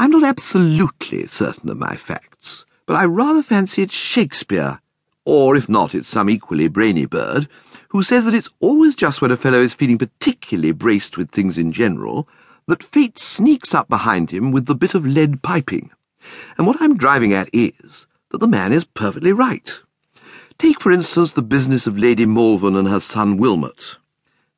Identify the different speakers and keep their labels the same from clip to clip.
Speaker 1: I'm not absolutely certain of my facts, but I rather fancy it's Shakespeare, or if not, it's some equally brainy bird, who says that it's always just when a fellow is feeling particularly braced with things in general that fate sneaks up behind him with the bit of lead piping. And what I'm driving at is that the man is perfectly right. Take, for instance, the business of Lady Malvern and her son Wilmot.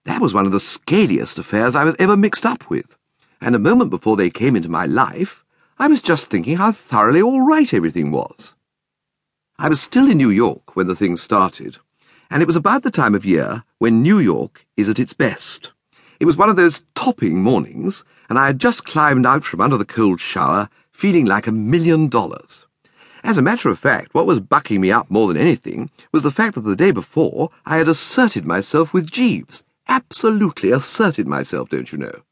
Speaker 1: That was one of the scaliest affairs I was ever mixed up with and a moment before they came into my life, I was just thinking how thoroughly all right everything was. I was still in New York when the thing started, and it was about the time of year when New York is at its best. It was one of those topping mornings, and I had just climbed out from under the cold shower, feeling like a million dollars. As a matter of fact, what was bucking me up more than anything was the fact that the day before I had asserted myself with Jeeves. Absolutely asserted myself, don't you know?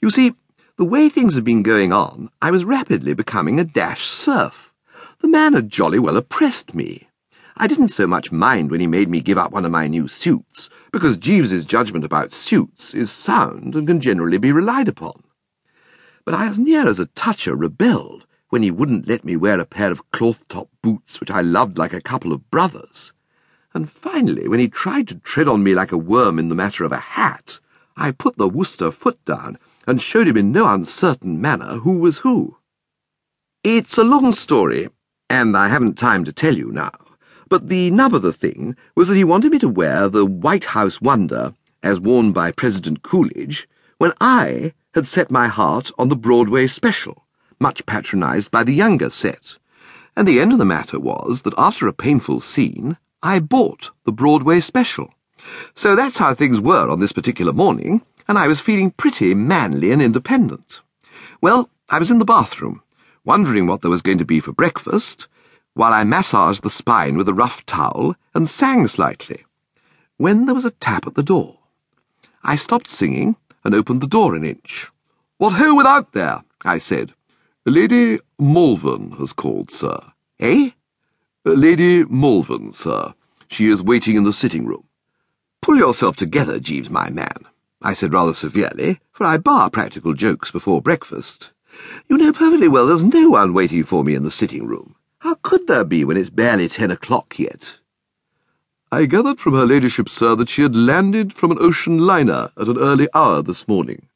Speaker 1: You see, the way things had been going on, I was rapidly becoming a dash serf. The man had jolly well oppressed me. I didn't so much mind when he made me give up one of my new suits, because Jeeves's judgment about suits is sound and can generally be relied upon. But I as near as a toucher rebelled when he wouldn't let me wear a pair of cloth-top boots which I loved like a couple of brothers. And finally, when he tried to tread on me like a worm in the matter of a hat, I put the Wooster foot down and showed him in no uncertain manner who was who. It's a long story, and I haven't time to tell you now, but the nub of the thing was that he wanted me to wear the White House wonder, as worn by President Coolidge, when I had set my heart on the Broadway special, much patronized by the younger set. And the end of the matter was that after a painful scene, I bought the Broadway special. So that's how things were on this particular morning and I was feeling pretty manly and independent. Well, I was in the bathroom, wondering what there was going to be for breakfast, while I massaged the spine with a rough towel and sang slightly, when there was a tap at the door. I stopped singing and opened the door an inch. What ho without there? I said. Lady Malvern has called, sir. Eh? Lady Malvern, sir. She is waiting in the sitting room. Pull yourself together, Jeeves, my man. I said rather severely, for I bar practical jokes before breakfast. You know perfectly well there's no one waiting for me in the sitting room. How could there be when it's barely ten o'clock yet? I gathered from her ladyship, sir, that she had landed from an ocean liner at an early hour this morning.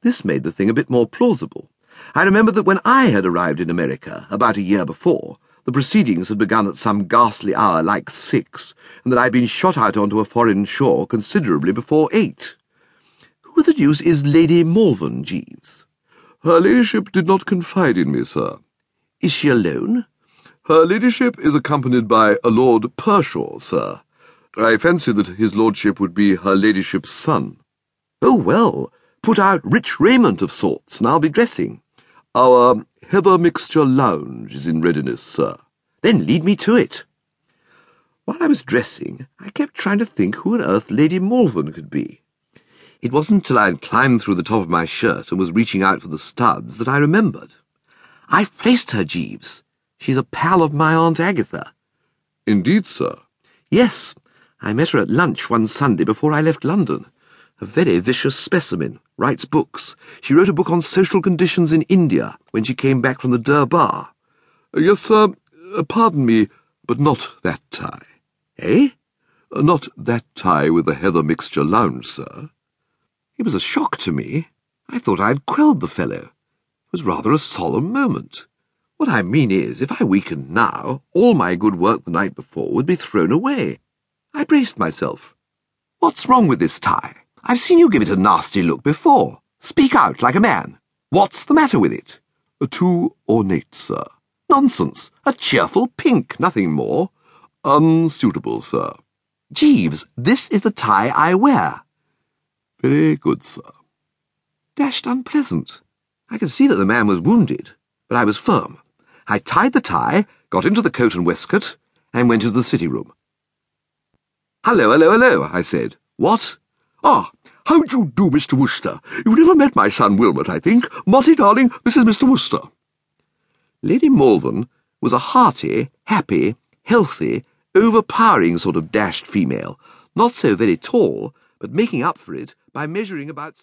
Speaker 1: This made the thing a bit more plausible. I remembered that when I had arrived in America, about a year before, the proceedings had begun at some ghastly hour like six, and that I'd been shot out onto a foreign shore considerably before eight. Who the deuce is Lady Malvern, Jeeves? Her ladyship did not confide in me, sir. Is she alone? Her ladyship is accompanied by a Lord Pershore, sir. I fancy that his lordship would be her ladyship's son. Oh, well, put out rich raiment of sorts, and I'll be dressing. Our heather mixture lounge is in readiness, sir. Then lead me to it. While I was dressing, I kept trying to think who on earth Lady Malvern could be. It wasn't till I had climbed through the top of my shirt and was reaching out for the studs that I remembered. I've placed her, Jeeves. She's a pal of my Aunt Agatha. Indeed, sir? Yes. I met her at lunch one Sunday before I left London. A very vicious specimen, writes books. She wrote a book on social conditions in India when she came back from the Durbar. Yes, sir. Uh, pardon me, but not that tie. Eh? Uh, not that tie with the heather mixture lounge, sir. It was a shock to me. I thought I had quelled the fellow. It was rather a solemn moment. What I mean is, if I weakened now, all my good work the night before would be thrown away. I braced myself. What's wrong with this tie? I've seen you give it a nasty look before. Speak out like a man. What's the matter with it? Too ornate, sir. Nonsense. A cheerful pink, nothing more. Unsuitable, sir. Jeeves, this is the tie I wear. Very good, sir. Dashed unpleasant. I could see that the man was wounded, but I was firm. I tied the tie, got into the coat and waistcoat, and went into the sitting room. Hello, hello, hello, I said. What? Ah, how do you do, Mr. Wooster? You've never met my son Wilmot, I think. Motty, darling, this is Mr. Wooster. Lady Malvern was a hearty, happy, healthy, overpowering sort of dashed female, not so very tall, but making up for it by measuring about